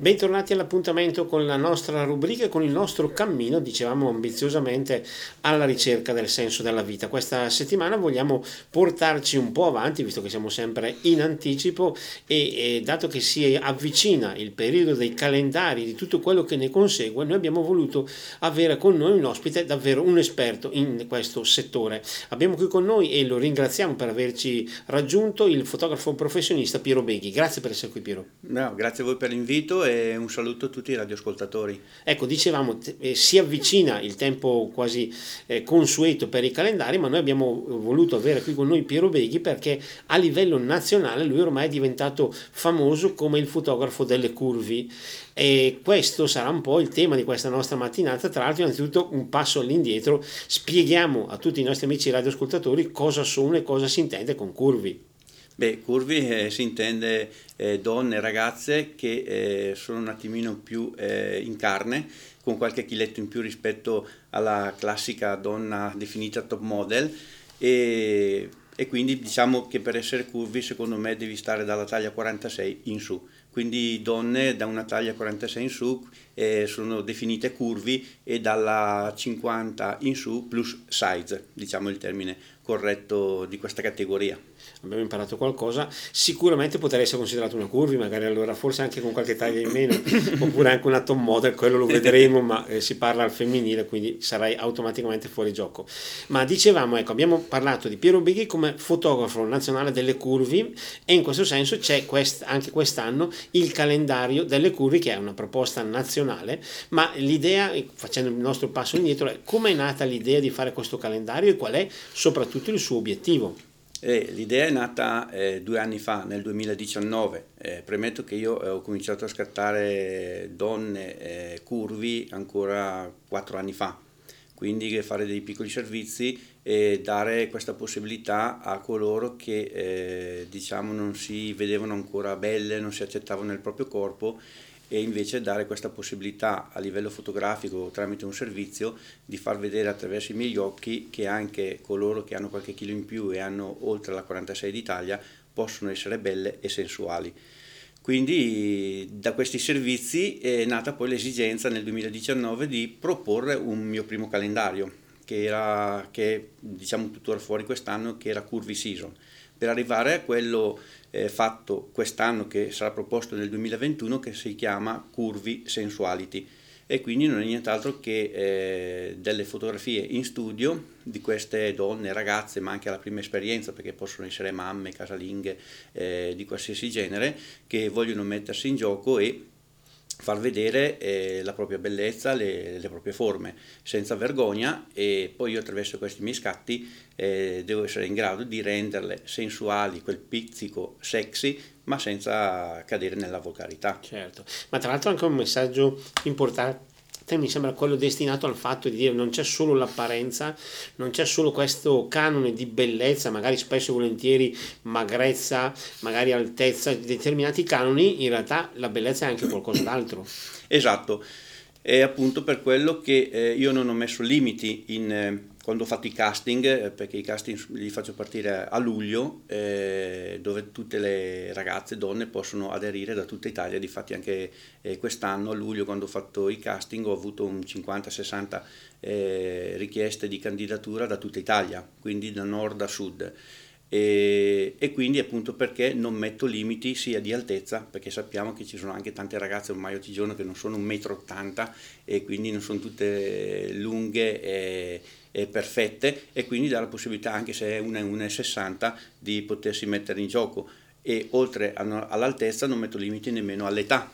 Bentornati all'appuntamento con la nostra rubrica e con il nostro cammino, dicevamo ambiziosamente, alla ricerca del senso della vita. Questa settimana vogliamo portarci un po' avanti, visto che siamo sempre in anticipo e, e dato che si avvicina il periodo dei calendari, di tutto quello che ne consegue, noi abbiamo voluto avere con noi un ospite, davvero un esperto in questo settore. Abbiamo qui con noi e lo ringraziamo per averci raggiunto il fotografo professionista Piero Beghi. Grazie per essere qui Piero. No, grazie a voi per l'invito e un saluto a tutti i radioascoltatori. Ecco, dicevamo, eh, si avvicina il tempo quasi eh, consueto per i calendari, ma noi abbiamo voluto avere qui con noi Piero Beghi perché a livello nazionale lui ormai è diventato famoso come il fotografo delle curvi e questo sarà un po' il tema di questa nostra mattinata. Tra l'altro, innanzitutto un passo all'indietro, spieghiamo a tutti i nostri amici radioascoltatori cosa sono e cosa si intende con curvi. Beh, curvi eh, si intende eh, donne, ragazze che eh, sono un attimino più eh, in carne, con qualche chiletto in più rispetto alla classica donna definita top model. E, e quindi diciamo che per essere curvi secondo me devi stare dalla taglia 46 in su. Quindi donne da una taglia 46 in su eh, sono definite curvi e dalla 50 in su plus size, diciamo il termine corretto di questa categoria abbiamo imparato qualcosa, sicuramente potrei essere considerato una curvi, magari allora forse anche con qualche taglia in meno, oppure anche una top model, quello lo vedremo, ma eh, si parla al femminile, quindi sarai automaticamente fuori gioco. Ma dicevamo, ecco, abbiamo parlato di Piero Beghi come fotografo nazionale delle curvi e in questo senso c'è quest- anche quest'anno il calendario delle curvi che è una proposta nazionale, ma l'idea, facendo il nostro passo indietro, è come è nata l'idea di fare questo calendario e qual è soprattutto il suo obiettivo. Eh, l'idea è nata eh, due anni fa, nel 2019. Eh, premetto che io ho cominciato a scattare donne eh, curvi ancora quattro anni fa, quindi fare dei piccoli servizi e dare questa possibilità a coloro che eh, diciamo non si vedevano ancora belle, non si accettavano nel proprio corpo e invece dare questa possibilità a livello fotografico tramite un servizio di far vedere attraverso i miei occhi che anche coloro che hanno qualche chilo in più e hanno oltre la 46 d'Italia possono essere belle e sensuali. Quindi da questi servizi è nata poi l'esigenza nel 2019 di proporre un mio primo calendario che era che diciamo tuttora fuori quest'anno che era Curvy Season per arrivare a quello eh, fatto quest'anno che sarà proposto nel 2021 che si chiama Curvy Sensuality. E quindi non è nient'altro che eh, delle fotografie in studio di queste donne, ragazze, ma anche alla prima esperienza, perché possono essere mamme, casalinghe eh, di qualsiasi genere, che vogliono mettersi in gioco e far vedere eh, la propria bellezza, le, le, proprie forme, senza vergogna e poi io attraverso questi miei scatti eh, devo essere in grado di renderle sensuali, quel pizzico sexy, ma senza cadere nella volgarità. Certo, ma tra l'altro anche un messaggio importante mi sembra quello destinato al fatto di dire non c'è solo l'apparenza, non c'è solo questo canone di bellezza, magari spesso e volentieri magrezza, magari altezza, determinati canoni, in realtà la bellezza è anche qualcosa d'altro. Esatto, è appunto per quello che eh, io non ho messo limiti in... Eh, quando ho fatto i casting, eh, perché i casting li faccio partire a luglio, eh, dove tutte le ragazze, donne possono aderire da tutta Italia, difatti anche eh, quest'anno a luglio quando ho fatto i casting ho avuto un 50-60 eh, richieste di candidatura da tutta Italia, quindi da nord a sud. E, e, quindi appunto perché non metto limiti sia di altezza perché sappiamo che ci sono anche tante ragazze ormai oggigiorno che non sono 1,80 m e quindi non sono tutte lunghe e, e perfette e quindi dà la possibilità anche se è una 1,60 di potersi mettere in gioco. E oltre all'altezza non metto limiti nemmeno all'età.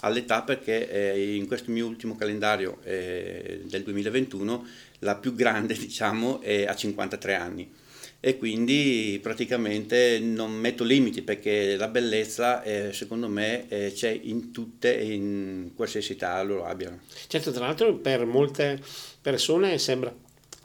All'età perché eh, in questo mio ultimo calendario eh, del 2021 la più grande diciamo è a 53 anni e quindi praticamente non metto limiti perché la bellezza eh, secondo me eh, c'è in tutte e in qualsiasi età loro abbiano. Certo, tra l'altro per molte persone sembra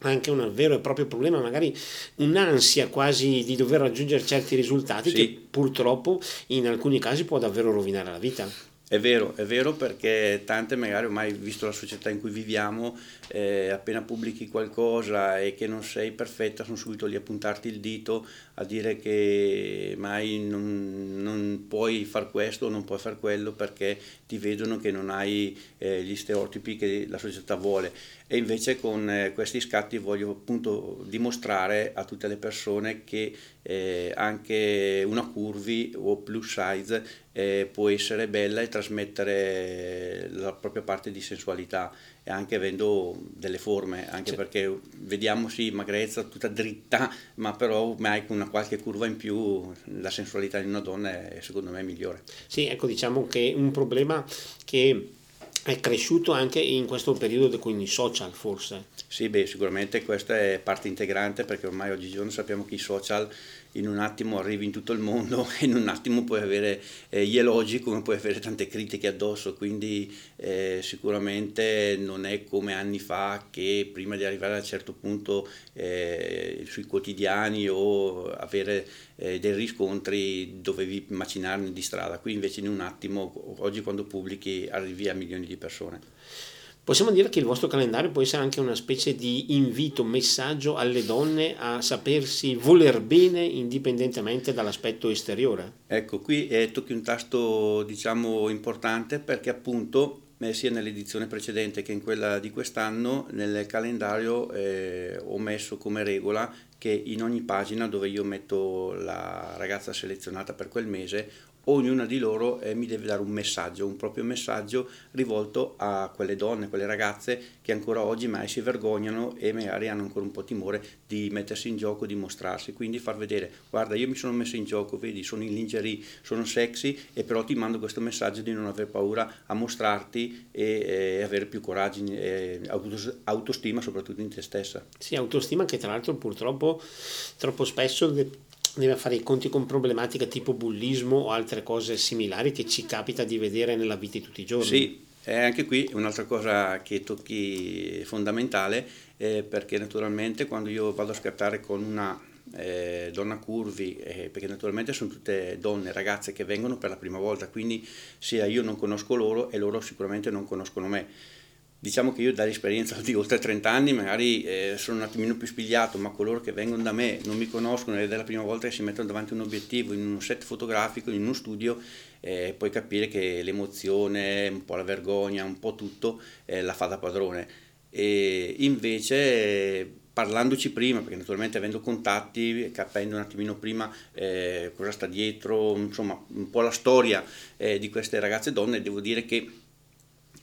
anche un vero e proprio problema, magari un'ansia quasi di dover raggiungere certi risultati sì. che purtroppo in alcuni casi può davvero rovinare la vita. È vero, è vero perché tante magari ormai visto la società in cui viviamo, eh, appena pubblichi qualcosa e che non sei perfetta sono subito lì a puntarti il dito, a dire che mai non, non puoi far questo o non puoi far quello perché ti vedono che non hai eh, gli stereotipi che la società vuole. E invece con eh, questi scatti voglio appunto dimostrare a tutte le persone che eh, anche una curvy o plus size eh, può essere bella e trasmettere la propria parte di sensualità e anche avendo delle forme, anche sì. perché vediamo sì magrezza tutta dritta, ma però mai con una qualche curva in più la sensualità di una donna è secondo me migliore. Sì, ecco diciamo che un problema che è cresciuto anche in questo periodo con i social forse. Sì, beh, sicuramente questa è parte integrante perché ormai oggigiorno sappiamo che i social in un attimo arrivi in tutto il mondo e in un attimo puoi avere eh, gli elogi come puoi avere tante critiche addosso, quindi eh, sicuramente non è come anni fa che prima di arrivare a un certo punto eh, sui quotidiani o avere eh, dei riscontri dovevi macinarne di strada, qui invece in un attimo oggi quando pubblichi arrivi a milioni di persone. Possiamo dire che il vostro calendario può essere anche una specie di invito, messaggio alle donne a sapersi voler bene indipendentemente dall'aspetto esteriore. Ecco, qui eh, tocchi un tasto diciamo importante perché appunto eh, sia nell'edizione precedente che in quella di quest'anno nel calendario eh, ho messo come regola che in ogni pagina dove io metto la ragazza selezionata per quel mese ognuna di loro eh, mi deve dare un messaggio, un proprio messaggio rivolto a quelle donne, quelle ragazze che ancora oggi mai si vergognano e magari hanno ancora un po' timore di mettersi in gioco, di mostrarsi, quindi far vedere, guarda io mi sono messo in gioco, vedi sono in lingerie, sono sexy e però ti mando questo messaggio di non aver paura a mostrarti e eh, avere più coraggio e eh, autostima soprattutto in te stessa. Sì, autostima che tra l'altro purtroppo troppo spesso deve fare i conti con problematiche tipo bullismo o altre cose similari che ci capita di vedere nella vita di tutti i giorni. Sì, e anche qui un'altra cosa che tocchi fondamentale eh, perché naturalmente quando io vado a scattare con una eh, donna curvi, eh, perché naturalmente sono tutte donne, ragazze che vengono per la prima volta, quindi sia io non conosco loro e loro sicuramente non conoscono me Diciamo che io dall'esperienza di oltre 30 anni magari eh, sono un attimino più spigliato, ma coloro che vengono da me non mi conoscono ed è la prima volta che si mettono davanti a un obiettivo in un set fotografico, in uno studio, eh, puoi capire che l'emozione, un po' la vergogna, un po' tutto eh, la fa da padrone. E invece parlandoci prima, perché naturalmente avendo contatti, capendo un attimino prima eh, cosa sta dietro, insomma un po' la storia eh, di queste ragazze donne, devo dire che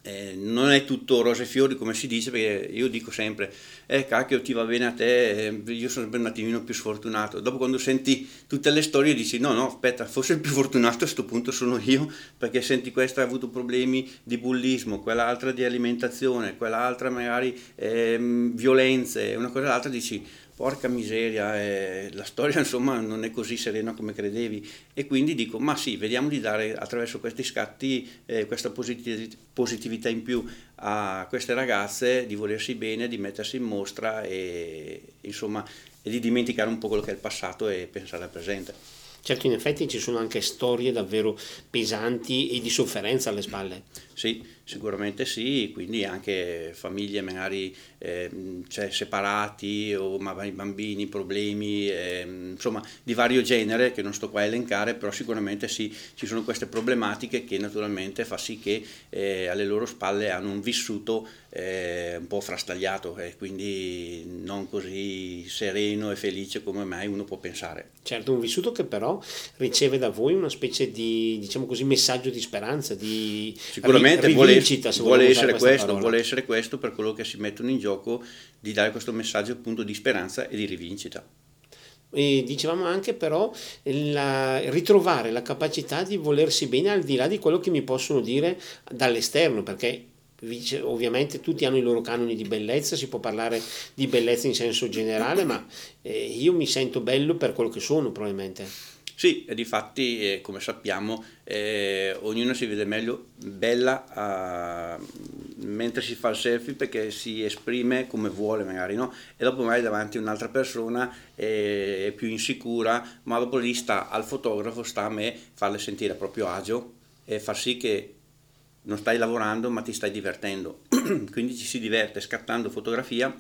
eh, non è tutto rose e fiori come si dice perché io dico sempre eh cacchio ti va bene a te eh, io sono sempre un attimino più sfortunato. Dopo quando senti tutte le storie dici no no aspetta forse il più fortunato a questo punto sono io perché senti questa ha avuto problemi di bullismo quell'altra di alimentazione quell'altra magari eh, violenze una cosa l'altra dici porca miseria, eh, la storia insomma non è così serena come credevi e quindi dico ma sì, vediamo di dare attraverso questi scatti eh, questa positiv- positività in più a queste ragazze, di volersi bene, di mettersi in mostra e insomma e di dimenticare un po' quello che è il passato e pensare al presente. Certo, in effetti ci sono anche storie davvero pesanti e di sofferenza alle spalle. Sì, sicuramente sì, quindi anche famiglie magari eh, cioè separati o bambini, problemi, eh, insomma di vario genere che non sto qua a elencare, però sicuramente sì, ci sono queste problematiche che naturalmente fa sì che eh, alle loro spalle hanno un vissuto eh, un po' frastagliato e quindi non così sereno e felice come mai uno può pensare. Certo, un vissuto che però riceve da voi una specie di diciamo così messaggio di speranza, di sicuramente vuole, vuole essere questo, vuole essere questo per coloro che si mettono in gioco di dare questo messaggio appunto di speranza e di rivincita. E dicevamo anche però la, ritrovare la capacità di volersi bene al di là di quello che mi possono dire dall'esterno, perché ovviamente tutti hanno i loro canoni di bellezza, si può parlare di bellezza in senso generale, ma eh, io mi sento bello per quello che sono probabilmente. Sì, e di fatti, eh, come sappiamo, eh, ognuno si vede meglio bella uh, mentre si fa il selfie perché si esprime come vuole magari, no? E dopo magari davanti a un'altra persona è più insicura, ma dopo lì sta al fotografo, sta a me farle sentire a proprio agio e far sì che non stai lavorando ma ti stai divertendo, quindi ci si diverte scattando fotografia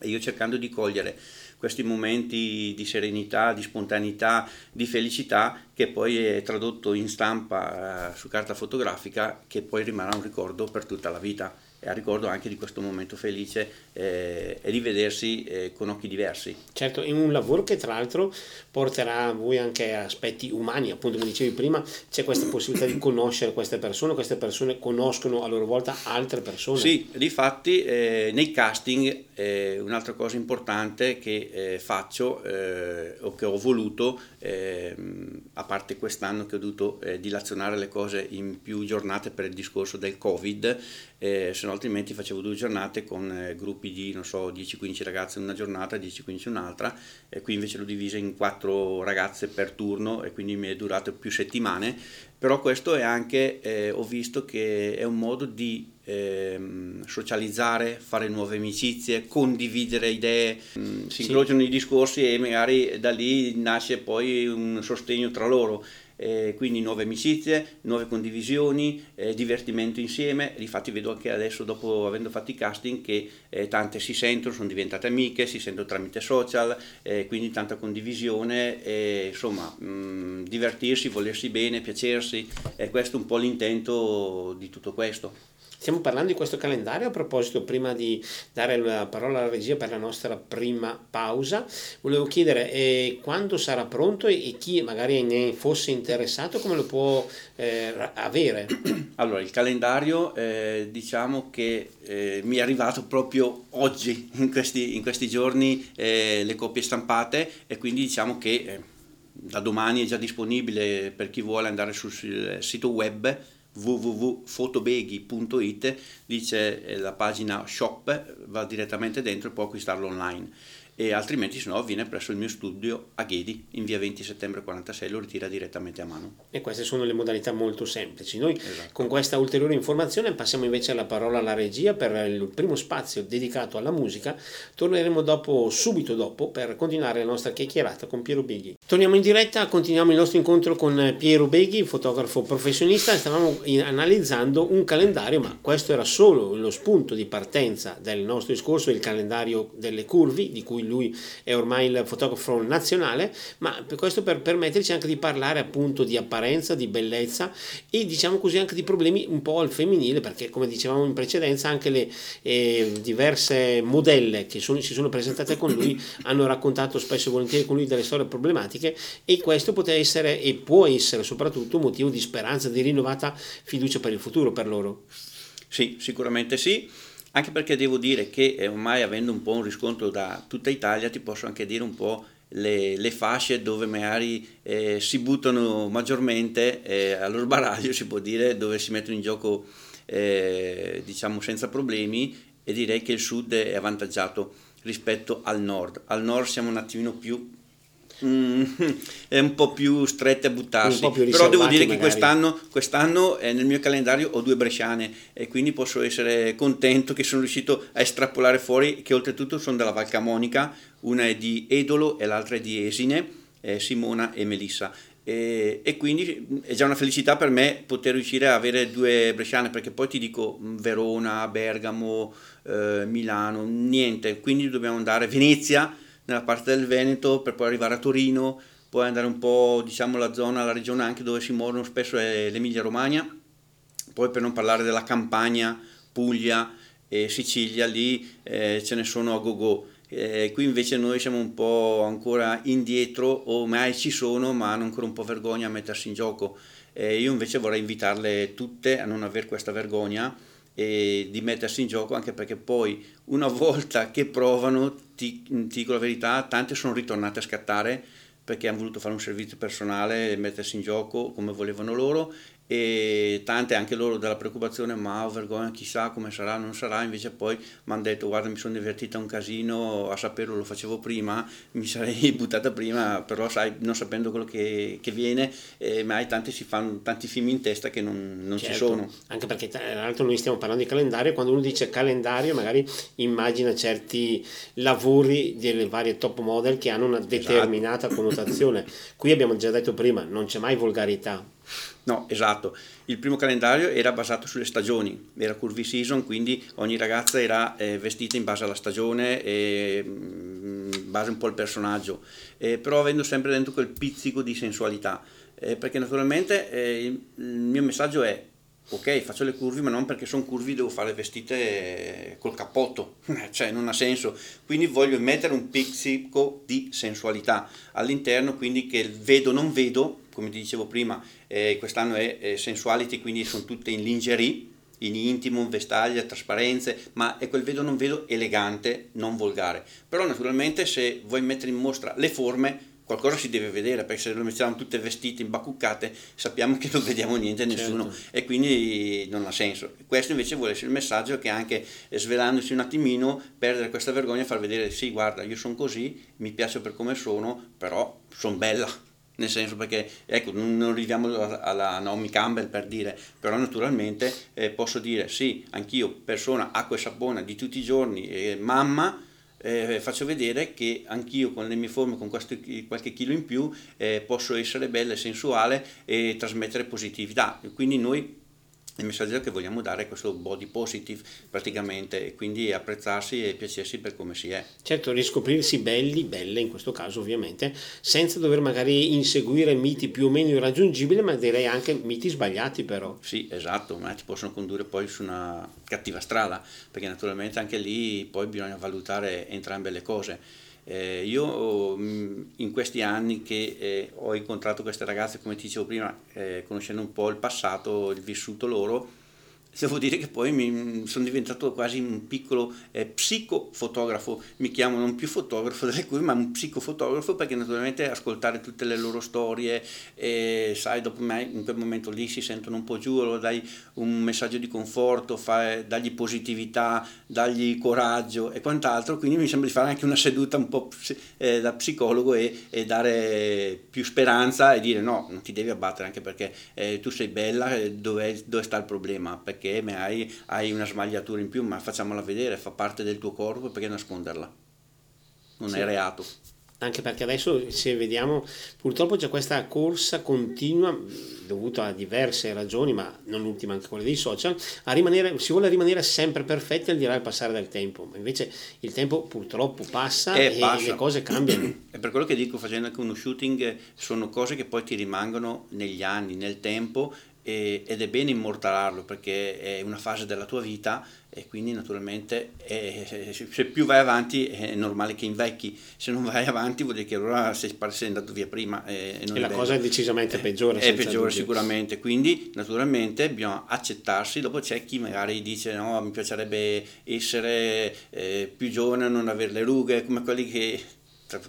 e io cercando di cogliere questi momenti di serenità, di spontaneità, di felicità che poi è tradotto in stampa eh, su carta fotografica che poi rimarrà un ricordo per tutta la vita a ricordo anche di questo momento felice eh, e rivedersi eh, con occhi diversi. Certo, in un lavoro che tra l'altro porterà a voi anche aspetti umani, appunto come dicevi prima, c'è questa possibilità di conoscere queste persone, queste persone conoscono a loro volta altre persone. Sì, difatti eh, nei casting eh, un'altra cosa importante che eh, faccio eh, o che ho voluto, a parte quest'anno che ho dovuto dilazionare le cose in più giornate per il discorso del Covid, se no altrimenti facevo due giornate con eh, gruppi di, non so, 10-15 ragazze una giornata, 10-15 un'altra, e qui invece l'ho divisa in quattro ragazze per turno e quindi mi è durato più settimane, però questo è anche, eh, ho visto che è un modo di eh, socializzare, fare nuove amicizie, condividere idee, mm, si incrociano i discorsi e magari da lì nasce poi un sostegno tra loro eh, quindi nuove amicizie, nuove condivisioni, eh, divertimento insieme, infatti vedo anche adesso dopo avendo fatto i casting che eh, tante si sentono, sono diventate amiche, si sentono tramite social, eh, quindi tanta condivisione, insomma mh, mm, divertirsi, volersi bene, piacersi, è questo un po' l'intento di tutto questo. Stiamo parlando di questo calendario, a proposito, prima di dare la parola alla regia per la nostra prima pausa, volevo chiedere eh, quando sarà pronto e, chi magari ne fosse interessato come lo può eh, avere. Allora, il calendario eh, diciamo che eh, mi è arrivato proprio oggi, in questi, in questi giorni, eh, le copie stampate e quindi diciamo che eh, da domani è già disponibile per chi vuole andare sul sito web www.fotobeghi.it dice eh, la pagina shop va direttamente dentro e può acquistarlo online e altrimenti se no viene presso il mio studio a Ghedi in via 20 settembre 46 lo ritira direttamente a mano e queste sono le modalità molto semplici. Noi esatto. con questa ulteriore informazione passiamo invece la parola alla regia per il primo spazio dedicato alla musica. Torneremo dopo subito dopo per continuare la nostra chiacchierata con Piero Beghi. Torniamo in diretta continuiamo il nostro incontro con Piero Beghi fotografo professionista. Stavamo analizzando un calendario ma questo era solo lo spunto di partenza del nostro discorso il calendario delle curvi di cui lui è ormai il fotografo nazionale, ma questo per permetterci anche di parlare appunto di apparenza, di bellezza e diciamo così anche di problemi un po' al femminile, perché come dicevamo in precedenza anche le eh, diverse modelle che sono, si sono presentate con lui hanno raccontato spesso e volentieri con lui delle storie problematiche e questo può essere e può essere soprattutto un motivo di speranza, di rinnovata fiducia per il futuro per loro. Sì, sicuramente sì anche perché devo dire che eh, ormai avendo un po' un riscontro da tutta Italia ti posso anche dire un po' le, le fasce dove magari eh, si buttano maggiormente eh, allo sbaraglio si può dire dove si mettono in gioco eh, diciamo senza problemi e direi che il sud è avvantaggiato rispetto al nord. Al nord siamo un attimino più Mm, è un po' più strette a buttarsi. Però devo dire che quest'anno, quest'anno eh, nel mio calendario ho due bresciane e quindi posso essere contento che sono riuscito a estrapolare fuori che oltretutto sono della Val Camonica, una è di Edolo e l'altra è di Esine, eh, Simona e Melissa. E, e, quindi è già una felicità per me poter riuscire a avere due bresciane perché poi ti dico mm, Verona, Bergamo, eh, Milano, niente, quindi dobbiamo andare a Venezia nella parte del Veneto per poi arrivare a Torino, poi andare un po' diciamo la zona, la regione anche dove si muovono spesso è l'Emilia Romagna, poi per non parlare della Campania, Puglia e Sicilia, lì eh, ce ne sono a go-go. Eh, qui invece noi siamo un po' ancora indietro, o mai ci sono, ma hanno ancora un po' vergogna a mettersi in gioco. Eh, io invece vorrei invitarle tutte a non avere questa vergogna e di mettersi in gioco anche perché poi una volta che provano ti, ti dico la verità tante sono ritornate a scattare perché hanno voluto fare un servizio personale mettersi in gioco come volevano loro e tante anche loro della preoccupazione ma vergogna chissà come sarà non sarà. Invece poi mi hanno detto guarda mi sono divertita un casino a saperlo lo facevo prima mi sarei buttata prima però sai non sapendo quello che, che viene eh, mai tanti si fanno tanti film in testa che non, non certo, ci sono. Anche perché tra l'altro noi stiamo parlando di calendario. Quando uno dice calendario magari immagina certi lavori delle varie top model che hanno una esatto. determinata esatto. connotazione. Qui abbiamo già detto prima non c'è mai volgarità No, esatto. Il primo calendario era basato sulle stagioni, era curvy season, quindi ogni ragazza era eh, vestita in base alla stagione e mm, in base un po' al personaggio, eh, però avendo sempre dentro quel pizzico di sensualità, eh, perché naturalmente eh, il, il mio messaggio è ok, faccio le curve, ma non perché sono curvi devo fare vestite col cappotto, cioè non ha senso. Quindi voglio mettere un pizzico di sensualità all'interno, quindi che vedo non vedo, come ti dicevo prima, eh, quest'anno è eh, sensuality, quindi sono tutte in lingerie, in intimum, vestaglia, trasparenze, ma è quel vedo non vedo elegante, non volgare. Però naturalmente se vuoi mettere in mostra le forme, qualcosa si deve vedere perché se lo mettiamo tutte vestite imbacuccate sappiamo che non vediamo niente nessuno certo. e quindi non ha senso questo invece vuole essere il messaggio che anche svelandosi un attimino perdere questa vergogna e far vedere sì guarda io sono così mi piace per come sono però sono bella nel senso perché ecco non arriviamo alla Naomi Campbell per dire però naturalmente eh, posso dire sì anch'io persona acqua e sapone di tutti i giorni eh, mamma eh, faccio vedere che anch'io con le mie forme, con questo, qualche chilo in più, eh, posso essere bella e sensuale e trasmettere positività. Quindi noi il messaggio che vogliamo dare è questo body positive praticamente e quindi apprezzarsi e piacersi per come si è. Certo, riscoprirsi belli, belle in questo caso ovviamente, senza dover magari inseguire miti più o meno irraggiungibili, ma direi anche miti sbagliati però. Sì, esatto, ma ti possono condurre poi su una cattiva strada, perché naturalmente anche lì poi bisogna valutare entrambe le cose eh, io mm, in questi anni che eh, ho incontrato queste ragazze, come ti dicevo prima, eh, conoscendo un po' il passato, il vissuto loro, devo dire che poi mi sono diventato quasi un piccolo eh, psicofotografo, mi chiamo non più fotografo delle cui, ma un psicofotografo perché naturalmente ascoltare tutte le loro storie, e, sai, dopo me in quel momento lì si sentono un po' giù, allora dai un messaggio di conforto, fai, dagli positività, dagli coraggio e quant'altro, quindi mi sembra di fare anche una seduta un po' eh, da psicologo e, e, dare più speranza e dire no, non ti devi abbattere anche perché eh, tu sei bella, eh, dove, dove sta il problema? Perché perché hai, hai una smagliatura in più, ma facciamola vedere, fa parte del tuo corpo, perché nasconderla? Non sì. è reato anche perché adesso se vediamo purtroppo c'è questa corsa continua dovuta a diverse ragioni ma non l'ultima anche quella dei social a rimanere, si vuole rimanere sempre perfetti al di là del passare del tempo invece il tempo purtroppo passa e, e passa. le cose cambiano è per quello che dico facendo anche uno shooting sono cose che poi ti rimangono negli anni nel tempo ed è bene immortalarlo perché è una fase della tua vita e quindi naturalmente è, se più vai avanti è normale che invecchi, se non vai avanti vuol dire che allora sei, sei andato via prima. E, e la cosa è decisamente peggiore. È peggiore dubbio. sicuramente, quindi naturalmente bisogna accettarsi, dopo c'è chi magari dice no mi piacerebbe essere eh, più giovane, non avere le rughe, come quelli che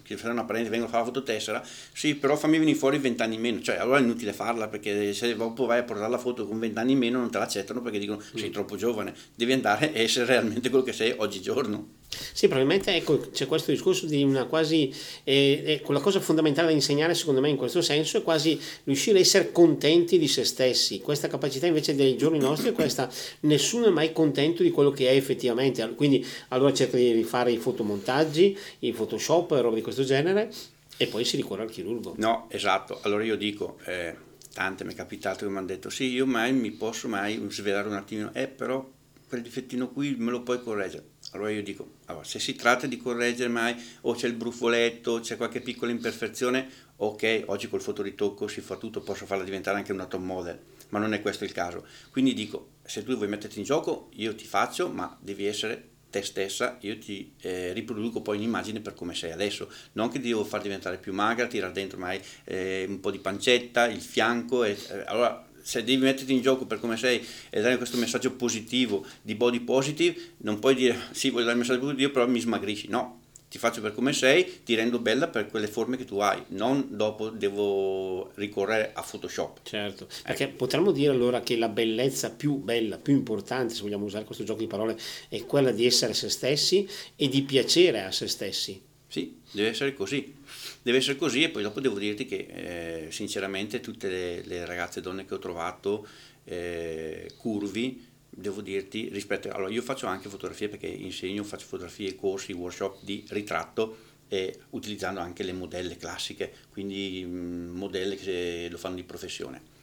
che fare una parente vengono a fare la fototessera, sì, però fammi venire fuori 20 anni in meno, cioè allora è inutile farla perché se dopo vai a portare la foto con 20 anni in meno non te l'accettano perché dicono sei mm. troppo giovane, devi andare e essere realmente quello che sei oggigiorno. Sì, probabilmente ecco, c'è questo discorso di una quasi, eh, ecco, la cosa fondamentale da insegnare secondo me in questo senso è quasi riuscire a essere contenti di se stessi, questa capacità invece dei giorni nostri è questa, nessuno è mai contento di quello che è effettivamente, quindi allora cerca di fare i fotomontaggi, i photoshop, roba di questo genere e poi si ricorre al chirurgo. No, esatto, allora io dico... Eh, tante mi è capitato che mi hanno detto sì, io mai mi posso mai svelare un attimo, eh però quel difettino qui me lo puoi correggere. Allora io dico, allora, se si tratta di correggere mai o c'è il brufoletto, c'è qualche piccola imperfezione, ok, oggi col fotoritocco si fa tutto, posso farla diventare anche una top model, ma non è questo il caso. Quindi dico, se tu vuoi metterti in gioco, io ti faccio, ma devi essere te stessa, io ti eh, riproduco poi un'immagine per come sei adesso, non che ti devo far diventare più magra, tirare dentro mai eh, un po' di pancetta, il fianco, e, eh, allora se devi metterti in gioco per come sei e dare questo messaggio positivo di body positive, non puoi dire sì, voglio dare il messaggio positivo, però mi smagrisci. No, ti faccio per come sei, ti rendo bella per quelle forme che tu hai, non dopo devo ricorrere a Photoshop. Certo, perché ecco. potremmo dire allora che la bellezza più bella, più importante, se vogliamo usare questo gioco di parole, è quella di essere se stessi e di piacere a se stessi. Sì, deve essere così deve essere così e poi dopo devo dirti che eh, sinceramente tutte le, le, ragazze e donne che ho trovato eh, curvi devo dirti rispetto allora io faccio anche fotografie perché insegno faccio fotografie corsi workshop di ritratto e utilizzando anche le modelle classiche quindi mh, modelle che lo fanno di professione.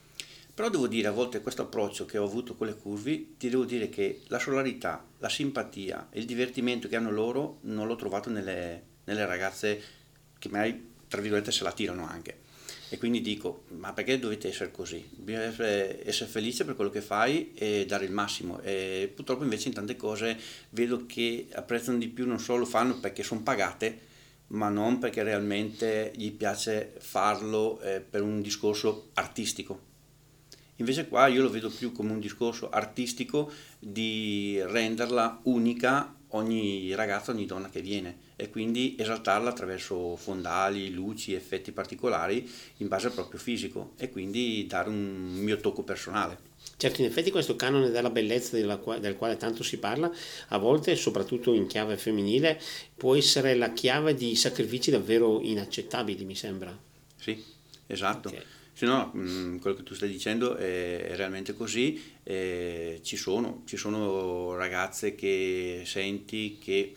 Però devo dire, a volte questo approccio che ho avuto con le curvi, ti devo dire che la solarità, la simpatia e il divertimento che hanno loro non l'ho trovato nelle, nelle ragazze che magari, tra virgolette, se la tirano anche. E quindi dico, ma perché dovete essere così? Bisogna essere, essere felice per quello che fai e dare il massimo. E purtroppo invece in tante cose vedo che apprezzano di più, non solo lo fanno perché sono pagate, ma non perché realmente gli piace farlo eh, per un discorso artistico. Invece qua io lo vedo più come un discorso artistico di renderla unica ogni ragazza, ogni donna che viene e quindi esaltarla attraverso fondali, luci, effetti particolari in base al proprio fisico e quindi dare un mio tocco personale. Certo, in effetti questo canone della bellezza del quale tanto si parla, a volte, soprattutto in chiave femminile, può essere la chiave di sacrifici davvero inaccettabili, mi sembra. Sì, esatto. Okay. Se no, mm, quello che tu stai dicendo è, realmente così. Eh, ci, sono, ci sono ragazze che senti che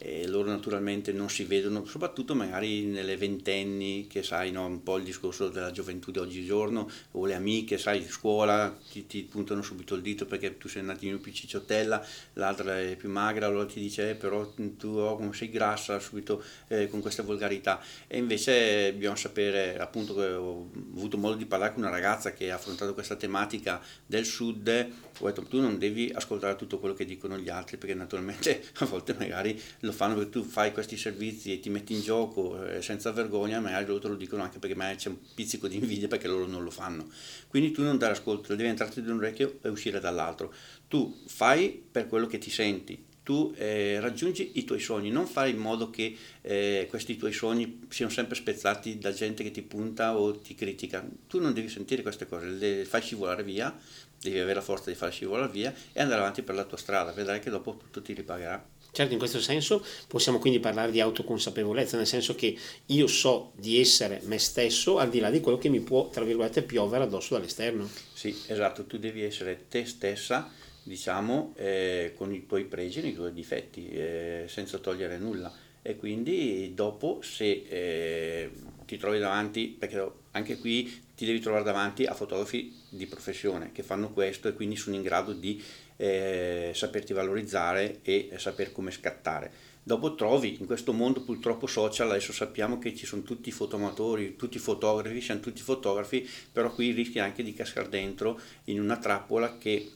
e loro naturalmente non si vedono, soprattutto magari nelle ventenni, che sai, no, un po' il discorso della gioventù di oggigiorno, o le amiche, sai, scuola, ti, ti puntano subito il dito perché tu sei un attimo più cicciottella, l'altra è più magra, allora ti dice, eh, però tu oh, sei grassa, subito eh, con questa volgarità. E invece bisogna sapere, appunto, ho avuto modo di parlare con una ragazza che ha affrontato questa tematica del sud, ho detto, tu non devi ascoltare tutto quello che dicono gli altri, perché naturalmente a volte magari lo fanno perché tu fai questi servizi e ti metti in gioco eh, senza vergogna, magari loro te lo dicono anche perché magari c'è un pizzico di invidia perché loro non lo fanno. Quindi tu non dare ascolto, devi entrarti da un orecchio e uscire dall'altro. Tu fai per quello che ti senti, tu eh, raggiungi i tuoi sogni, non fare in modo che eh, questi tuoi sogni siano sempre spezzati da gente che ti punta o ti critica. Tu non devi sentire queste cose, le fai scivolare via, devi avere la forza di far scivolare via e andare avanti per la tua strada, vedrai che dopo tutto ti ripagherà. Certo, in questo senso possiamo quindi parlare di autoconsapevolezza, nel senso che io so di essere me stesso al di là di quello che mi può, tra virgolette, piovere addosso dall'esterno. Sì, esatto, tu devi essere te stessa, diciamo, eh, con i tuoi pregi e i tuoi difetti, eh, senza togliere nulla. E quindi dopo se eh, ti trovi davanti, perché anche qui ti devi trovare davanti a fotografi di professione che fanno questo e quindi sono in grado di eh, saperti valorizzare e saper come scattare. Dopo trovi in questo mondo purtroppo social, adesso sappiamo che ci sono tutti i fotoamatori, tutti i fotografi, siamo tutti fotografi, però qui rischi anche di cascare dentro in una trappola che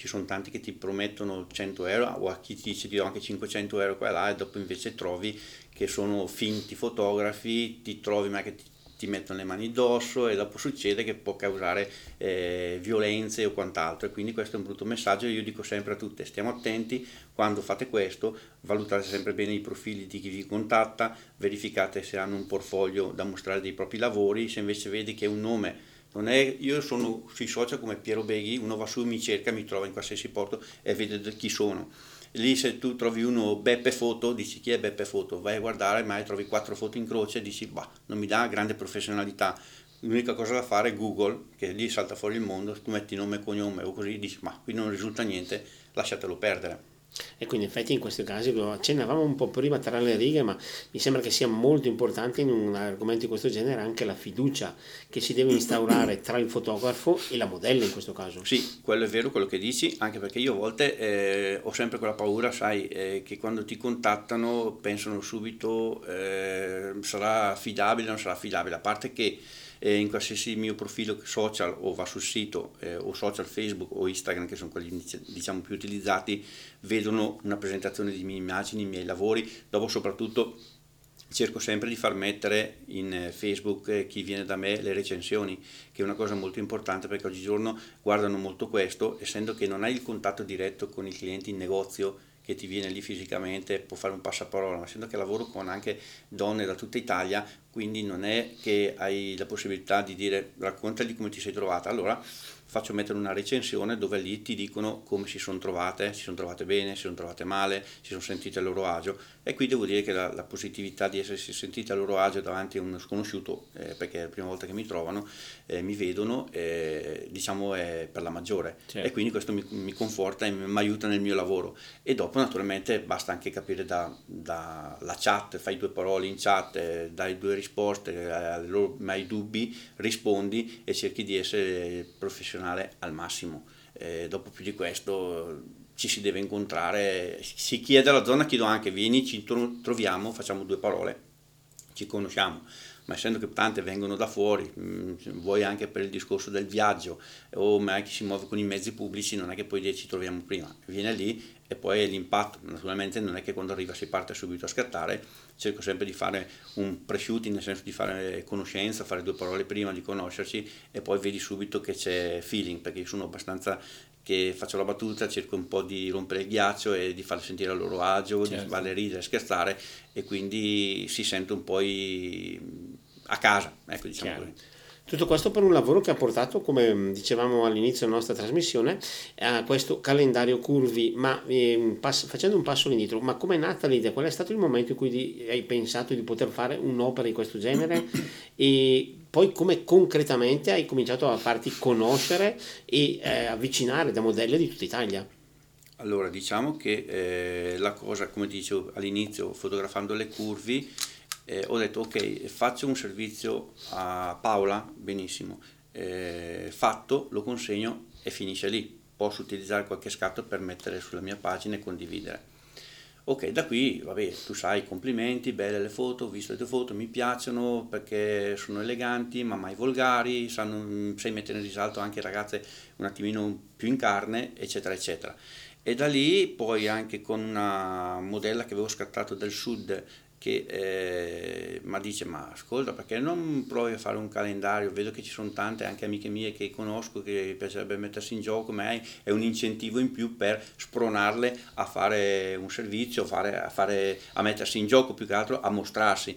ci sono tanti che ti promettono 100 euro o a chi ti dice di anche 500 euro qua e là e dopo invece trovi che sono finti fotografi, ti trovi ma che ti ti mettono le mani addosso e dopo succede che può causare eh, violenze o quant'altro. E quindi questo è un brutto messaggio io dico sempre a tutte stiamo attenti quando fate questo valutate sempre bene i profili di chi vi contatta verificate se hanno un portfolio da mostrare dei propri lavori se invece vedi che un nome non è, io sono sui social come Piero Beghi uno va su mi cerca mi trova in qualsiasi porto e vede chi sono lì se tu trovi uno Beppe Foto, dici chi è Beppe Foto, vai a guardare, mai trovi quattro foto in croce e dici, bah, non mi dà grande professionalità. L'unica cosa da fare è Google, che lì salta fuori il mondo, tu metti nome e cognome o così, dici, ma qui non risulta niente, lasciatelo perdere. E quindi in effetti in questi casi lo accennavamo un po' prima tra le righe, ma mi sembra che sia molto importante in un argomento di questo genere anche la fiducia che si deve instaurare tra il fotografo e la modella in questo caso. Sì, quello è vero quello che dici, anche perché io a volte eh, ho sempre quella paura, sai, eh, che quando ti contattano pensano subito eh, sarà affidabile o non sarà affidabile, a parte che eh, in qualsiasi mio profilo social o va sul sito eh, o social Facebook o Instagram che sono quelli diciamo più utilizzati vedono una presentazione di mie immagini, i miei lavori, dopo soprattutto cerco sempre di far mettere in eh, Facebook eh, chi viene da me le recensioni, che è una cosa molto importante perché oggigiorno guardano molto questo, essendo che non hai il contatto diretto con i clienti in negozio che ti viene lì fisicamente, può fare un passaparola, ma essendo che lavoro con anche donne da tutta Italia, quindi non è che hai la possibilità di dire raccontagli come ti sei trovata. Allora faccio mettere una recensione dove lì ti dicono come si sono trovate, si sono trovate bene, si sono trovate male, si sono sentite a loro agio. E qui devo dire che la, la positività di essersi sentite a loro agio davanti a uno sconosciuto, eh, perché è la prima volta che mi trovano, eh, mi vedono, eh, diciamo è per la maggiore. Certo. e quindi questo mi, mi conforta e mi, aiuta nel mio lavoro. E dopo naturalmente basta anche capire dalla da chat, fai due parole in chat, eh, dai due risposte eh, ai dubbi, rispondi e cerchi di essere professionale al massimo. Eh, dopo più di questo ci si deve incontrare, si chiede alla zona, chiedo anche vieni, ci troviamo, facciamo due parole, ci conosciamo ma essendo che tante vengono da fuori, mm, vuoi anche per il discorso del viaggio o mai chi si muove con i mezzi pubblici, non è che poi ci troviamo prima, viene lì e poi l'impatto, naturalmente non è che quando arriva si parte subito a scattare, cerco sempre di fare un pre-shooting, nel senso di fare conoscenza, fare due parole prima di conoscerci e poi vedi subito che c'è feeling, perché io sono abbastanza che faccio la battuta, cerco un po' di rompere il ghiaccio e di farli sentire a loro agio, certo. di farle ridere, scherzare e quindi si sente un po' a casa, ecco diciamo così. Tutto questo per un lavoro che ha portato, come dicevamo all'inizio della nostra trasmissione, a questo calendario curvi, ma eh, pass- facendo un passo indietro, ma come è nata l'idea? Qual è stato il momento in cui di- hai pensato di poter fare un'opera di questo genere? e poi come concretamente hai cominciato a farti conoscere e eh, avvicinare da modelli di tutta Italia? Allora, diciamo che eh, la cosa, come dicevo all'inizio, fotografando le curvi, eh, ho detto ok, faccio un servizio a Paola, benissimo, eh, fatto, lo consegno e finisce lì. Posso utilizzare qualche scatto per mettere sulla mia pagina e condividere. Ok, da qui, vabbè, tu sai, complimenti, belle le foto, ho visto le tue foto, mi piacciono perché sono eleganti ma mai volgari, sanno, sai mettere in risalto anche ragazze un attimino più in carne, eccetera, eccetera. E da lì poi anche con una modella che avevo scattato del sud che eh, ma dice ma ascolta perché non provi a fare un calendario? Vedo che ci sono tante anche amiche mie che conosco che piacerebbe mettersi in gioco ma è un incentivo in più per spronarle a fare un servizio fare, a, fare, a mettersi in gioco più che altro a mostrarsi.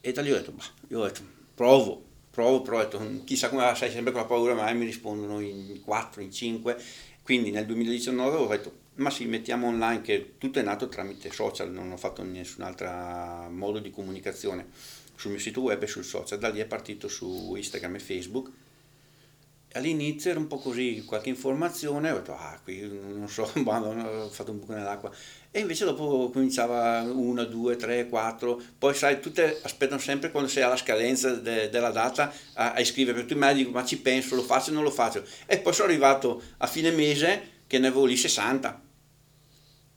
E da lì ho detto bah, io ho detto provo provo provo ho detto, chissà come sai sempre con la paura ma mi rispondono in 4 in 5 quindi nel 2019 ho detto ma sì, mettiamo online che tutto è nato tramite social, non ho fatto nessun altro modo di comunicazione sul mio sito web e sul social, da lì è partito su Instagram e Facebook. All'inizio era un po' così, qualche informazione, ho detto, ah, qui non so, ho fatto un buco nell'acqua. E invece dopo cominciava una, due, tre, quattro, poi sai, tutte aspettano sempre quando sei alla scadenza de, della data a, a iscrivermi, tu mi dico, ma ci penso, lo faccio o non lo faccio. E poi sono arrivato a fine mese che ne avevo lì 60.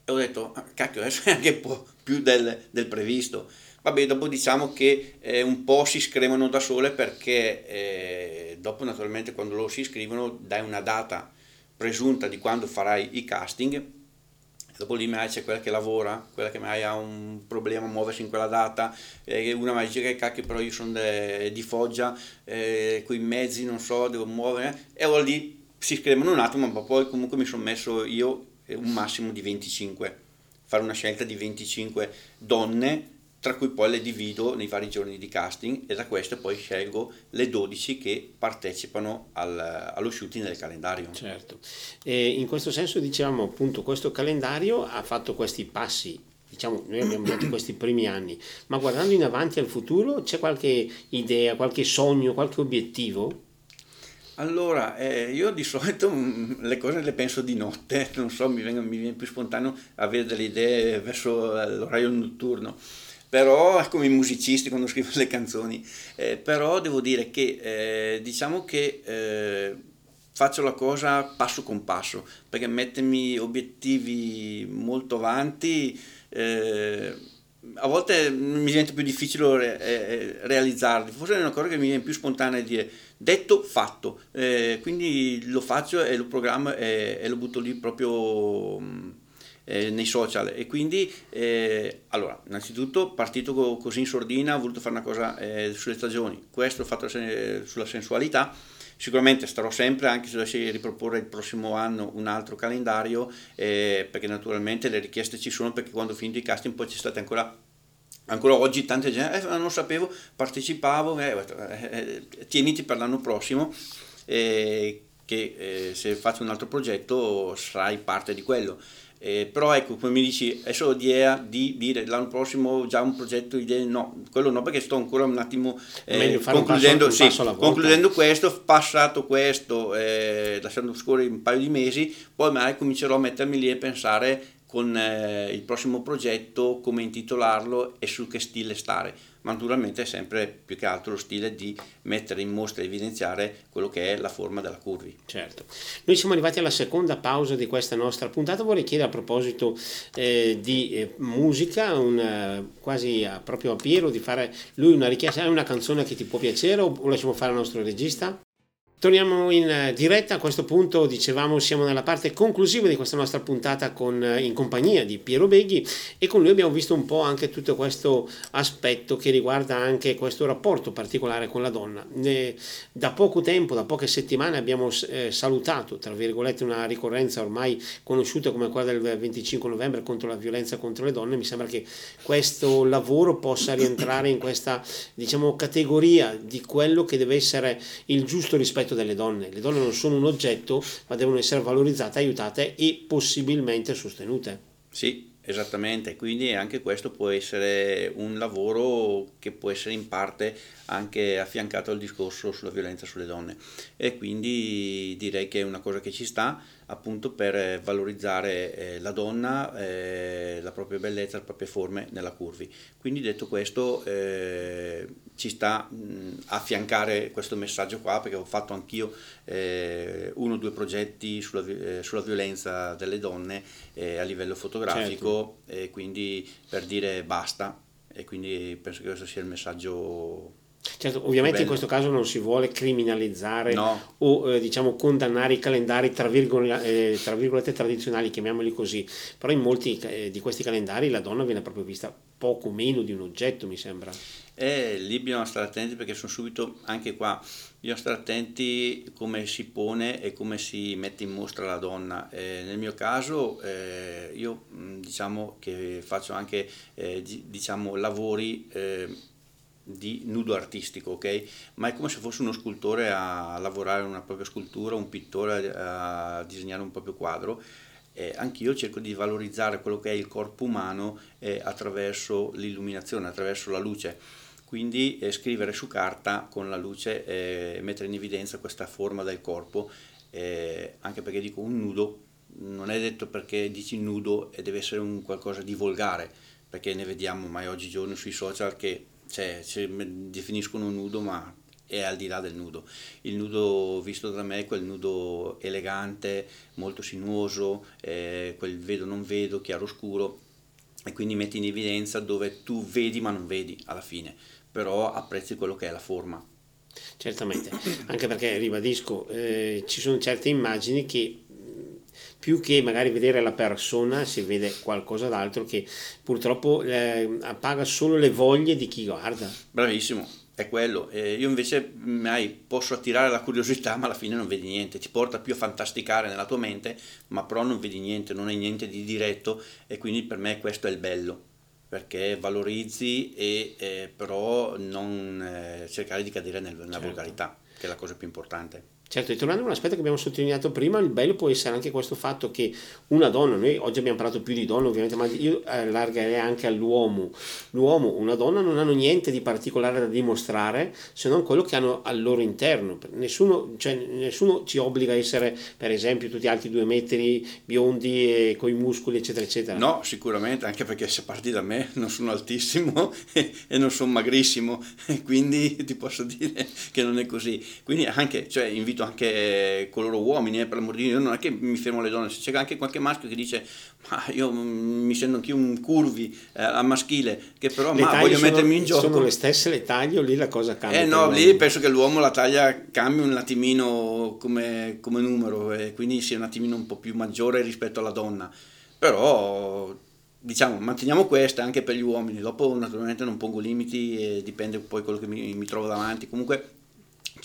E ho detto, ah, cacchio, adesso è anche un po' più del, del previsto. Vabbè, dopo diciamo che eh, un po' si scrivono da sole perché eh, dopo naturalmente quando loro si iscrivono dai una data presunta di quando farai i casting dopo lì magari c'è quella che lavora, quella che magari ha un problema a muoversi in quella data, eh, una mi dice che cacchio però io sono de, di Foggia, eh, con i mezzi non so, devo muovere, e allora lì si scrivono un attimo, ma poi comunque mi sono messo io un massimo di 25, fare una scelta di 25 donne, tra cui poi le divido nei vari giorni di casting e da queste poi scelgo le 12 che partecipano al, allo shooting del calendario. Certo, e in questo senso diciamo appunto questo calendario ha fatto questi passi diciamo, noi abbiamo detto questi primi anni, ma guardando in avanti al futuro c'è qualche idea, qualche sogno, qualche obiettivo? Allora, eh, io di solito mm, le cose le penso di notte, non so, mi, vengono, mi viene più spontaneo avere delle idee verso l'orario notturno, però come i musicisti quando scrivono le canzoni, eh, però devo dire che eh, diciamo che eh, faccio la cosa passo con passo, perché mettermi obiettivi molto avanti eh, a volte mi diventa più difficile re, eh, realizzarli, forse è una cosa che mi viene più spontanea di dire detto, fatto, eh, quindi lo faccio e lo programmo e, e lo butto lì proprio mm, eh, nei social. E quindi eh, allora innanzitutto partito co- così in sordina ho voluto fare una cosa eh, sulle stagioni. Questo ho fatto se- sulla sensualità Sicuramente starò sempre, anche se dovessi riproporre il prossimo anno un altro calendario, eh, perché naturalmente le richieste ci sono, perché quando ho finito i casting poi c'è state ancora ancora oggi tante gente, eh, non sapevo, partecipavo, eh, eh, eh, tieniti per l'anno prossimo. Eh, che eh, se faccio un altro progetto sarai parte di quello. Eh, però ecco, come mi dici, è solo idea di dire l'anno prossimo già un progetto, idee, no, quello no perché sto ancora un attimo eh, concludendo, passo, sì, concludendo questo, passato questo, eh, lasciando scorrere un paio di mesi, poi magari comincerò a mettermi lì e pensare con eh, il prossimo progetto come intitolarlo e su che stile stare ma naturalmente è sempre più che altro lo stile di mettere in mostra e evidenziare quello che è la forma della curvi. Certo. Noi siamo arrivati alla seconda pausa di questa nostra puntata, vorrei chiedere a proposito eh, di eh, musica, una, eh, quasi a, proprio a Piero, di fare lui una richiesta, hai una canzone che ti può piacere o, o lasciamo fare al nostro regista? Torniamo in eh, diretta, a questo punto dicevamo siamo nella parte conclusiva di questa nostra puntata con, eh, in compagnia di Piero Beghi e con lui abbiamo visto un po' anche tutto questo aspetto che riguarda anche questo rapporto particolare con la donna. Da poco tempo, da poche settimane abbiamo eh, salutato, tra virgolette, una ricorrenza ormai conosciuta come quella del 25 novembre contro la violenza contro le donne. Mi sembra che questo lavoro possa rientrare in questa diciamo, categoria di quello che deve essere il giusto rispetto delle donne. Le donne non sono un oggetto, ma devono essere valorizzate, aiutate e possibilmente sostenute. Sì, esattamente, quindi anche questo può essere un lavoro che può essere in parte anche affiancato al discorso sulla violenza sulle donne e quindi direi che è una cosa che ci sta appunto per valorizzare eh, la donna, eh, la propria bellezza, le proprie forme nella curvi. Quindi detto questo eh, ci sta mh, affiancare questo messaggio qua perché ho fatto anch'io eh, uno o due progetti sulla, eh, sulla violenza delle donne eh, a livello fotografico certo. e quindi per dire basta e quindi penso che questo sia il messaggio Certo, ovviamente in questo caso non si vuole criminalizzare no. o eh, diciamo condannare i calendari tra, virgolette, eh, tra virgolette tradizionali, chiamiamoli così, però in molti eh, di questi calendari la donna viene proprio vista poco meno di un oggetto, mi sembra. Eh, lì bisogna stare attenti perché sono subito anche qua, bisogna stare attenti come si pone e come si mette in mostra la donna. Eh, nel mio caso eh, io diciamo che faccio anche eh, diciamo, lavori di nudo artistico, ok? Ma è come se fosse uno scultore a lavorare una propria scultura, un pittore a disegnare un proprio quadro. Eh, anch'io cerco di valorizzare quello che è il corpo umano eh, attraverso l'illuminazione, attraverso la luce. Quindi eh, scrivere su carta con la luce e mettere in evidenza questa forma del corpo, eh, anche perché dico un nudo, non è detto perché dici nudo e deve essere un qualcosa di volgare, perché ne vediamo mai oggigiorno sui social che cioè, definiscono nudo ma è al di là del nudo. Il nudo visto da me è quel nudo elegante, molto sinuoso, eh, quel vedo non vedo, chiaro scuro e quindi metti in evidenza dove tu vedi ma non vedi alla fine, però apprezzi quello che è la forma. Certamente, anche perché ribadisco, eh, ci sono certe immagini che più che magari vedere la persona si vede qualcosa d'altro che purtroppo eh, appaga solo le voglie di chi guarda. Bravissimo, è quello. Eh, io invece mai posso attirare la curiosità, ma alla fine non vedi niente. Ti porta più a fantasticare nella tua mente, ma però non vedi niente, non hai niente di diretto e quindi per me questo è il bello perché valorizzi e eh, però non eh, cercare di cadere nella certo. volgarità, che è la cosa più importante. Certo, e tornando a un aspetto che abbiamo sottolineato prima, il bello può essere anche questo fatto che una donna, noi oggi abbiamo parlato più di donna ovviamente, ma io allargherei anche all'uomo. L'uomo, una donna non hanno niente di particolare da dimostrare se non quello che hanno al loro interno. Nessuno, cioè, nessuno ci obbliga a essere, per esempio, tutti alti due metri, biondi e con i muscoli, eccetera, eccetera. No, sicuramente, anche perché se parti da me non sono altissimo e, e non sono magrissimo, quindi ti posso dire che non è così. Quindi anche, cioè, invito anche coloro uomini, eh, per l'amor di Dio, non è che mi fermo alle donne, se c'è anche qualche maschio che dice ma io mi sento anch'io un curvi eh, a maschile, che però ma, voglio sono, mettermi in gioco. Sono le stesse le taglie o lì la cosa cambia? Eh no, lì penso che l'uomo la taglia cambia un attimino come, come numero e quindi sia un attimino un po' più maggiore rispetto alla donna, però diciamo, manteniamo questa anche per gli uomini, dopo naturalmente non pongo limiti e dipende poi quello che mi, mi trovo davanti, comunque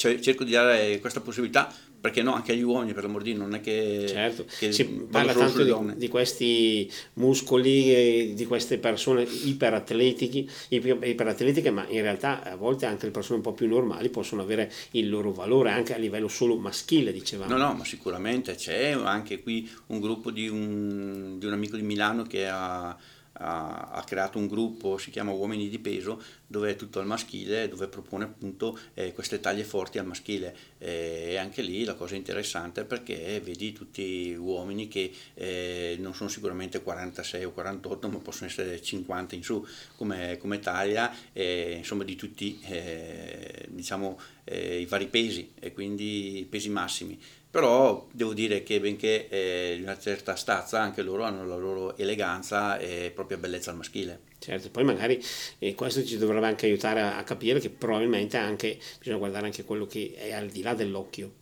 cerco di dare questa possibilità perché no, anche agli uomini per l'amor di non è che, certo. che si parla tanto di, di, questi muscoli di queste persone iperatletiche, iperatletiche ma in realtà a volte anche le persone un po' più normali possono avere il loro valore anche a livello solo maschile dicevamo no no ma sicuramente c'è anche qui un gruppo di un, di un amico di Milano che ha ha, ha, creato un gruppo, si chiama Uomini di Peso, dove è tutto al maschile, dove propone appunto eh, queste taglie forti al maschile. E anche lì la cosa interessante è perché vedi tutti uomini che eh, non sono sicuramente 46 o 48, ma possono essere 50 in su come, come taglia, insomma di tutti eh, diciamo, eh, i vari pesi e quindi pesi massimi però devo dire che benché eh, di una certa stazza anche loro hanno la loro eleganza e propria bellezza maschile. Certo, poi magari eh, questo ci dovrebbe anche aiutare a, a, capire che probabilmente anche, bisogna guardare anche quello che è al di là dell'occhio.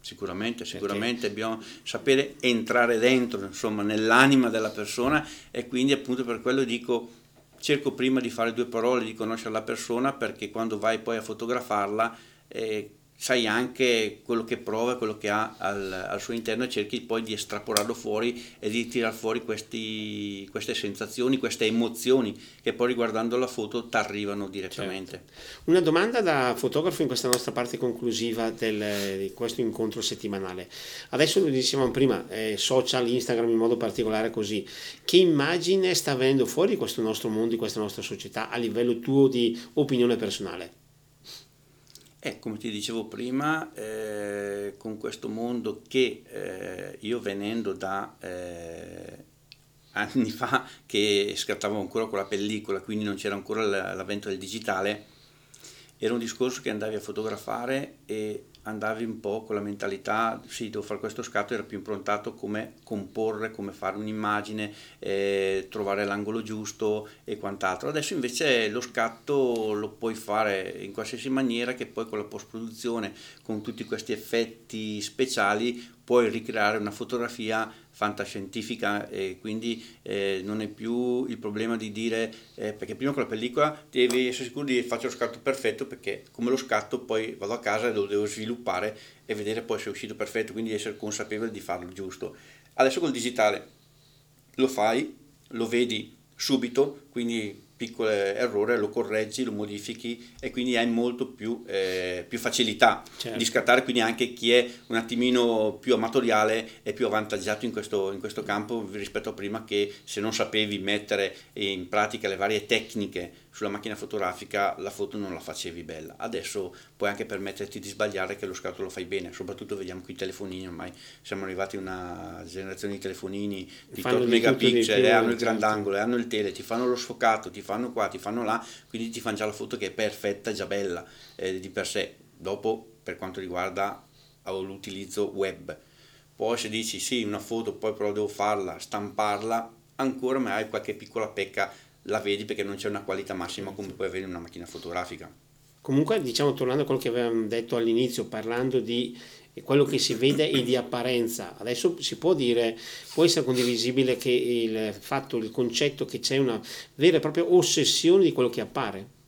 Sicuramente, sicuramente Perché? dobbiamo sapere entrare dentro, insomma, nell'anima della persona e quindi appunto per quello dico cerco prima di fare due parole, di conoscere la persona perché quando vai poi a fotografarla eh, sai anche quello che prova, quello che ha al, al, suo interno e cerchi poi di estrapolarlo fuori e di tirar fuori questi, queste sensazioni, queste emozioni che poi riguardando la foto ti arrivano direttamente. Certo. Una domanda da fotografo in questa nostra parte conclusiva del, di questo incontro settimanale. Adesso lo dicevamo prima, eh, social, Instagram in modo particolare così. Che immagine sta avendo fuori questo nostro mondo, questa nostra società a livello tuo di opinione personale? Eh, come ti dicevo prima, eh, con questo mondo che eh, io venendo da eh, anni fa che scattavo ancora con la pellicola, quindi non c'era ancora l'avvento del digitale, era un discorso che andavi a fotografare e andavi un po' con la mentalità, sì, devo fare questo scatto, era più improntato come comporre, come fare un'immagine, eh, trovare l'angolo giusto e quant'altro. Adesso invece lo scatto lo puoi fare in qualsiasi maniera che poi con la post-produzione, con tutti questi effetti speciali, puoi ricreare una fotografia fantascientifica e quindi eh, non è più il problema di dire eh, perché prima con la pellicola devi essere sicuro di fare lo scatto perfetto perché come lo scatto poi vado a casa e lo devo sviluppare e vedere poi se è uscito perfetto quindi essere consapevole di farlo giusto. Adesso col digitale lo fai lo vedi subito quindi piccolo errore lo correggi, lo modifichi e quindi hai molto più, eh, più facilità certo. di scattare, quindi anche chi è un attimino più amatoriale è più avvantaggiato in questo, in questo campo rispetto a prima che se non sapevi mettere in pratica le varie tecniche sulla macchina fotografica la foto non la facevi bella. Adesso puoi anche permetterti di sbagliare che lo scatto lo fai bene, soprattutto vediamo qui i telefonini, ormai siamo arrivati a una generazione di telefonini di tot megapixel, eh, hanno il grandangolo, hanno il tele, ti fanno lo sfocato, ti fanno qua, ti fanno là, quindi ti fanno già la foto che è perfetta, già bella eh, di per sé. Dopo per quanto riguarda l'utilizzo web. Poi se dici sì, una foto, poi però devo farla, stamparla, ancora ma hai qualche piccola pecca la vedi perché non c'è una qualità massima come puoi avere in una macchina fotografica. Comunque, diciamo, tornando a quello che avevamo detto all'inizio, parlando di quello che si vede e di apparenza, adesso si può dire, può essere condivisibile che il fatto, il concetto che c'è una vera e propria ossessione di quello che appare?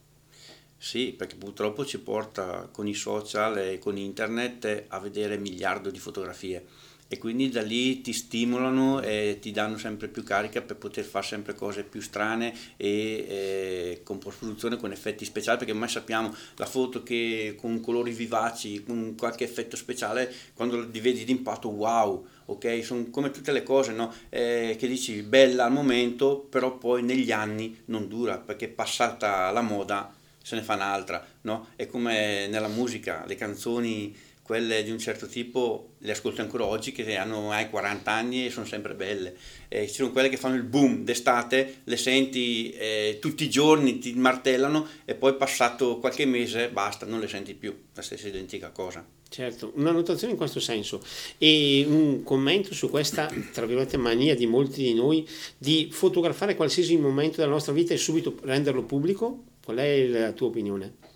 Sì, perché purtroppo ci porta con i social e con internet a vedere miliardo di fotografie e quindi da lì ti stimolano e ti danno sempre più carica per poter fare sempre cose più strane e eh, con post-produzione con effetti speciali perché ormai sappiamo la foto che con colori vivaci, con qualche effetto speciale, quando li vedi d'impatto wow, ok? Sono come tutte le cose no? eh, che dici bella al momento, però poi negli anni non dura perché passata la moda se ne fa un'altra, no? È come nella musica, le canzoni quelle di un certo tipo le ascolto ancora oggi che hanno mai 40 anni e sono sempre belle. Eh, ci sono quelle che fanno il boom d'estate, le senti eh, tutti i giorni, ti martellano e poi passato qualche mese basta, non le senti più, la stessa identica cosa. Certo, una notazione in questo senso e un commento su questa, tra virgolette, mania di molti di noi di fotografare qualsiasi momento della nostra vita e subito renderlo pubblico. Qual è la tua opinione?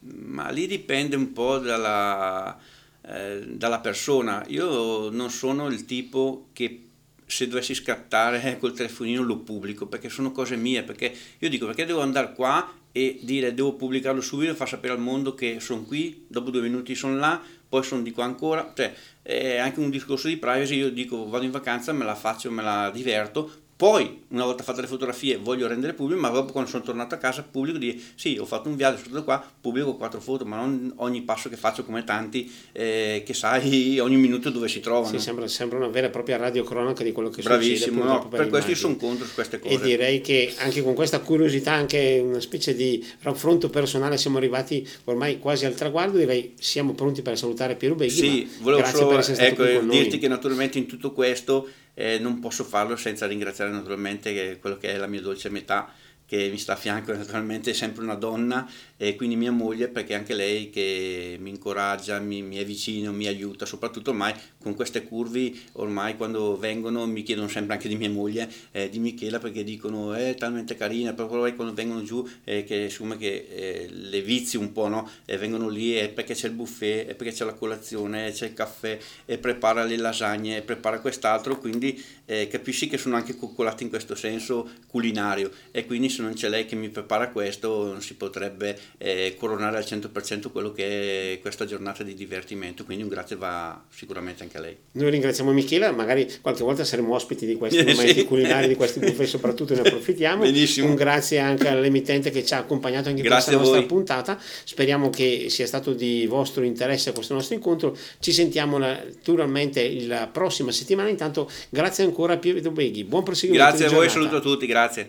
Ma lì dipende un po' dalla, eh, dalla persona. Io non sono il tipo che se dovessi scattare col telefonino lo pubblico perché sono cose mie perché io dico perché devo andare qua e dire devo pubblicarlo subito far sapere al mondo che sono qui dopo due minuti sono là poi sono di qua ancora, cioè è anche un discorso di privacy, io dico vado in vacanza, me la faccio, me la diverto, poi, una volta fatte le fotografie, voglio rendere pubblico, ma dopo quando sono tornato a casa pubblico di sì, ho fatto un viaggio, sono stato qua, pubblico quattro foto, ma non ogni passo che faccio come tanti, eh, che sai ogni minuto dove si trovano. Sì, sembra, sembra una vera e propria radiocronaca di quello che Bravissimo, succede. No, per, per questo io sono contro su queste cose. E direi che anche con questa curiosità, anche una specie di raffronto personale, siamo arrivati ormai quasi al traguardo, direi siamo pronti per salutare Piero Beghi. Sì, volevo solo ecco, dirti che naturalmente in tutto questo eh, non posso farlo senza ringraziare naturalmente quello che è la mia dolce metà che mi sta a fianco naturalmente è sempre una donna e quindi mia moglie perché anche lei che mi incoraggia, mi, mi, è vicino, mi aiuta, soprattutto ormai con queste curve, ormai quando vengono mi chiedono sempre anche di mia moglie, eh, di Michela perché dicono è talmente carina, proprio poi quando vengono giù eh, che insomma che eh, le vizi un po', no? E vengono lì e perché c'è il buffet, e perché c'è la colazione, c'è il caffè e prepara le lasagne, e prepara quest'altro, quindi eh, capisci che sono anche coccolati in questo senso culinario e quindi se non c'è lei che mi prepara questo non si potrebbe eh, coronare al 100% quello che è questa giornata di divertimento, quindi un grazie va sicuramente anche a lei. Noi ringraziamo Michela, magari qualche volta saremo ospiti di questi momenti sì. culinari, di questi buffet soprattutto ne approfittiamo. Benissimo. Un grazie anche all'emittente che ci ha accompagnato anche in questa nostra puntata, speriamo che sia stato di vostro interesse questo nostro incontro, ci sentiamo naturalmente la prossima settimana, intanto grazie ancora a Piero Beghi, buon proseguimento. Grazie a voi, saluto a tutti, grazie.